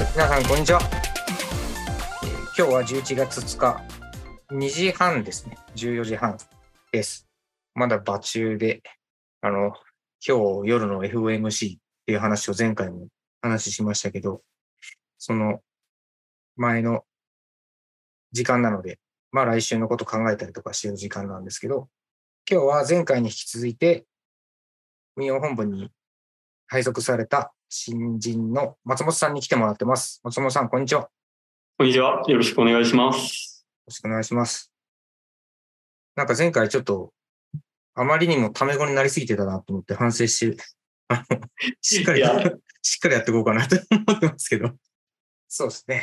い、皆さん、こんにちは。今日は11月2日、2時半ですね。14時半です。まだ場中で、あの、今日夜の FOMC っていう話を前回も話しましたけど、その前の時間なので、まあ来週のこと考えたりとかしてる時間なんですけど、今日は前回に引き続いて、運用本部に配属された新人の松本さんに来てもらってます。松本さん、こんにちは。よこんにちは。よろしくお願いします。ろしくお願いします。なんか前回ちょっと、あまりにもタメ語になりすぎてたなと思って反省して、あの、しっかりしっかりやっていこうかなと思ってますけど。そうですね。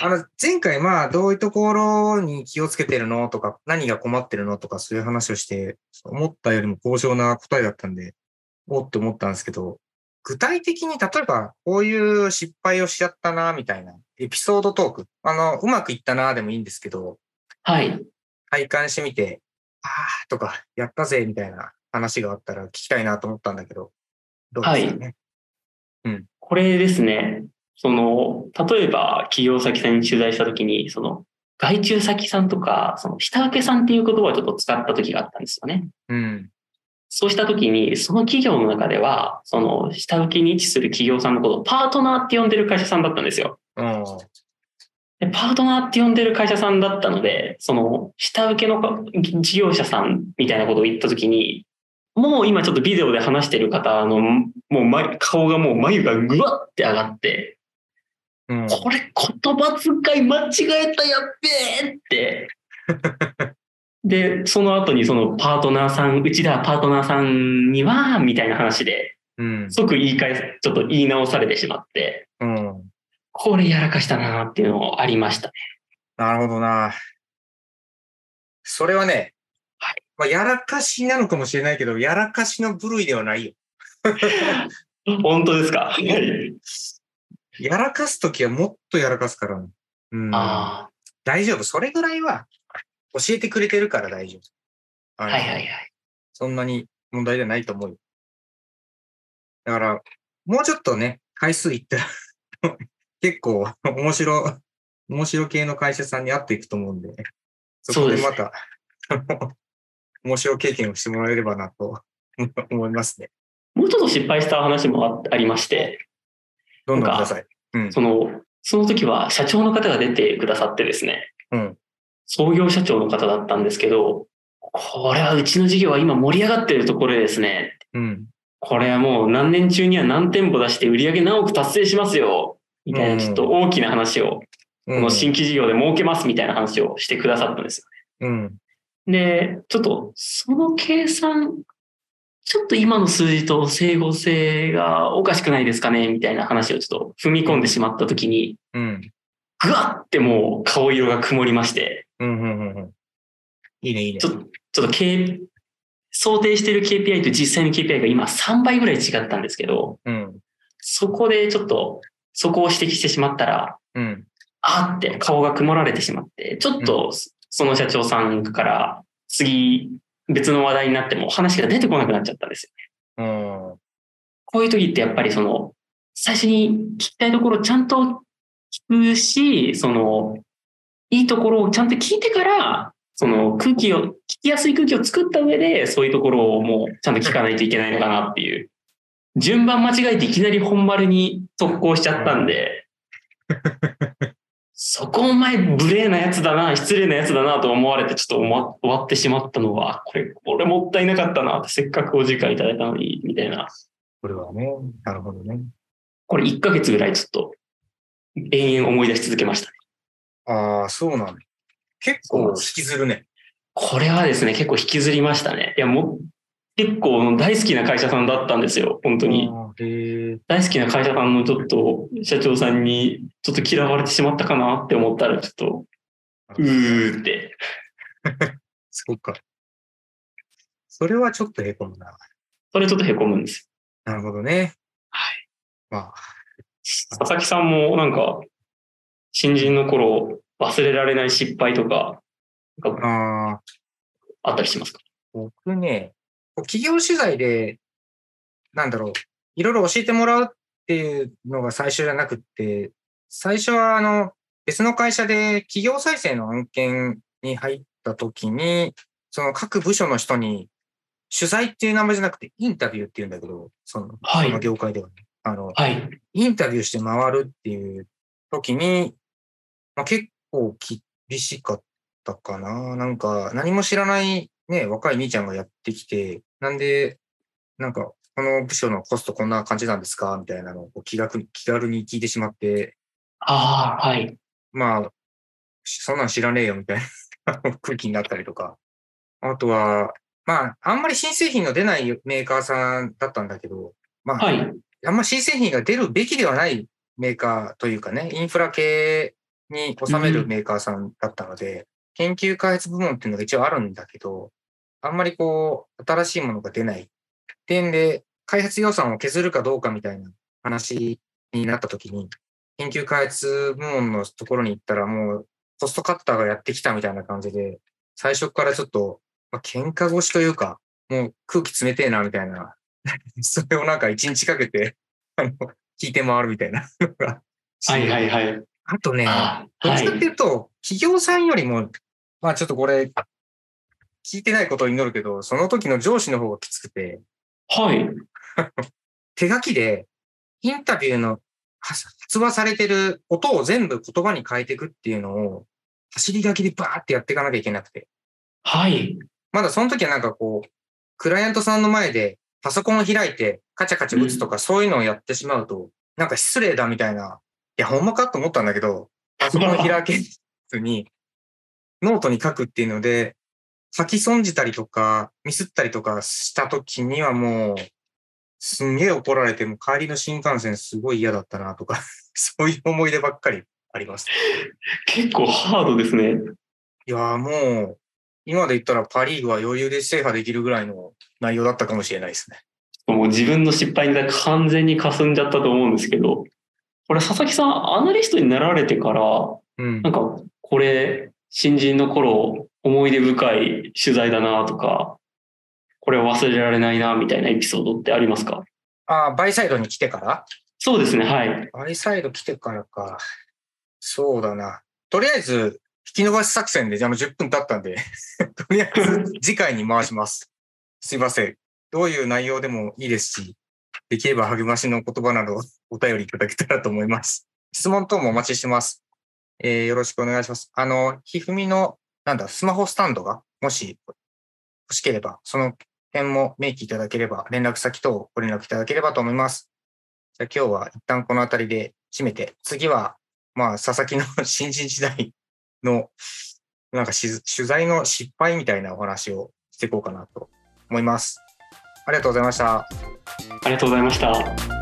あの、前回まあ、どういうところに気をつけてるのとか、何が困ってるのとか、そういう話をして、思ったよりも高尚な答えだったんで、おって思ったんですけど、具体的に、例えば、こういう失敗をしちゃったな、みたいな、エピソードトーク。あの、うまくいったな、でもいいんですけど、はい。体感してみて、ああ、とか、やったぜ、みたいな話があったら聞きたいなと思ったんだけど、どうですかね？これですね。その、例えば企業先さんに取材したときに、その、外注先さんとか、その、下請けさんっていう言葉をちょっと使った時があったんですよね。うん。そうしたときに、その企業の中では、その、下請けに位置する企業さんのことをパートナーって呼んでる会社さんだったんですよ。うん。でパートナーって呼んでる会社さんだったので、その、下請けのか事業者さんみたいなことを言ったときに、もう今ちょっとビデオで話してる方の、もうま顔がもう眉がぐわって上がって、うん。これ言葉遣い間違えたやっべえって。で、その後にそのパートナーさん、うちではパートナーさんには、みたいな話で、うん。即言い返す、ちょっと言い直されてしまって、うん。これやらかしたなっていうのありましたね。なるほどな。それはね、はいまあ、やらかしなのかもしれないけど、やらかしの部類ではないよ。本当ですか？はいやらかすときはもっとやらかすから。うん。あ大丈夫。それぐらいは教えてくれてるから大丈夫。はいはいはい。そんなに問題じゃないと思うよ。だから、もうちょっとね、回数いったら、結構面白、面白系の会社さんに会っていくと思うんで、そこでまた、あ の面白経験をしてもらえればなと思いますね。もうちょっと失敗した話もあありまして、どんどんください。うん。その、その時は社長の方が出てくださってですね、うん。創業社長の方だったんですけど、これはうちの事業は今盛り上がってるところでですね、うん。これはもう何年中には何店舗出して売り上げ何億達成しますよ、みたいなちょっと大きな話を、こうんの新規事業で儲けますみたいな話をしてくださったんですよ。うん。で、ちょっとその計算、ちょっと今の数字と整合性がおかしくないですかね？みたいな話をちょっと踏み込んでしまった時に、うん。ぐわってもう顔色が曇りまして、うん。うん。うん。うん。いいね、いいねちょ。ちょっと K、想定してる KPI と実際の KPI が今3倍ぐらい違ったんですけど、うん。そこでちょっとそこを指摘してしまったら、うん。あーって顔が曇られてしまって、ちょっとその社長さんから次別の話題になっても話が出てこなくなっちゃったんですよ。うん。こういう時ってやっぱりその、最初に聞きたいところをちゃんと聞くし、その、いいところをちゃんと聞いてから、その空気を、聞きやすい空気を作った上で、そういうところをもうちゃんと聞かないといけないのかなっていう。順番間違えていきなり本丸に特攻しちゃったんで、そこお前無礼なやつだな、失礼なやつだなと思われてちょっと終わ終わってしまったのは、これ、これもったいなかったなって、せっかくお時間いただいたのに、みたいな。これはね、なるほどね。これ1ヶ月ぐらいちょっと、延々思い出し続けましたね。ああ、そうなんだ。結構引きずるね。これはですね、結構引きずりましたね。いや、もう、結構大好きな会社さんだったんですよ、本当に。大好きな会社さんのちょっと、社長さんに、ちょっと嫌われてしまったかなって思ったら、ちょっと、うーって。そうか。それはちょっとへこむな。それちょっと凹むんですなるほどね。はい。まあ、佐々木さんもなんか、新人の頃、忘れられない失敗とか、あったりしますか？僕ね、企業取材で、なんだろう、いろいろ教えてもらうっていうのが最初じゃなくって、最初は、あの、別の会社で企業再生の案件に入った時に、その各部署の人に、取材っていう名前じゃなくて、インタビューっていうんだけど、その、はいその業界ではね。あの、はい。インタビューして回るっていう時に、まあ、結構厳しかったかな。なんか、何も知らないね、若い兄ちゃんがやってきて、なんで、なんか、この部署のコストこんな感じなんですか？みたいなのを気楽に気軽に聞いてしまって、ああ、はい。まあ、そんなん知らねえよみたいな 空気になったりとか。あとは、まあ、あんまり新製品の出ないメーカーさんだったんだけど、まあ、はい。あんま新製品が出るべきではないメーカーというかね、インフラ系に収めるメーカーさんだったので、研究開発部門っていうのが一応あるんだけど、あんまりこう、新しいものが出ない点で、開発予算を削るかどうかみたいな話になった時に、研究開発部門のところに行ったらもう、コストカッターがやってきたみたいな感じで、最初からちょっと、まあ、喧嘩腰というか、もう空気冷てえなみたいな、それをなんか一日かけて、あの、聞いて回るみたいなのが。はいはいはい。あとね。どっちかっていうと、企業さんよりも、まあちょっとこれ、聞いてないことを祈るけど、その時の上司の方がきつくて、はい。手書きで、インタビューのは発話されてる音を全部言葉に変えていくっていうのを、走り書きでバーってやっていかなきゃいけなくて。はい。まだその時はなんかこう、クライアントさんの前でパソコンを開いてカチャカチャ打つとかそういうのをやってしまうと、なんか失礼だみたいな。いや、ほんまかと思ったんだけど、パソコンを開けずにノートに書くっていうので、書き損じたりとか、ミスったりとかした時にはもう、すんげえ怒られて、もう帰りの新幹線すごい嫌だったなとか、そういう思い出ばっかりあります。結構ハードですね。いやーもう、今で言ったらパリーグは余裕で制覇できるぐらいの内容だったかもしれないですね。もう自分の失敗に完全に霞んじゃったと思うんですけど、これ佐々木さん、アナリストになられてから、うんなん。かこれ、新人の頃、思い出深い取材だなとか、これは忘れられないなみたいなエピソードってありますか？あーバイサイドに来てから？そうですね、はい。バイサイド来てからか。そうだな。とりあえず、引き伸ばし作戦で、じゃあもう10分経ったんで、とりあえず次回に回します。すいません。どういう内容でもいいですし、できれば励ましの言葉など お便りいただけたらと思います。質問等もお待ちしてます。えーよろしくお願いします。あの、ひふみの、なんだ、スマホスタンドが、もし欲しければ、その辺も明記いただければ、連絡先等ご連絡いただければと思います。じゃあ今日は一旦この辺りで締めて、次は、まあ、佐々木の 新人時代の、なんかし取材の失敗みたいなお話をしていこうかなと思います。ありがとうございました。ありがとうございました。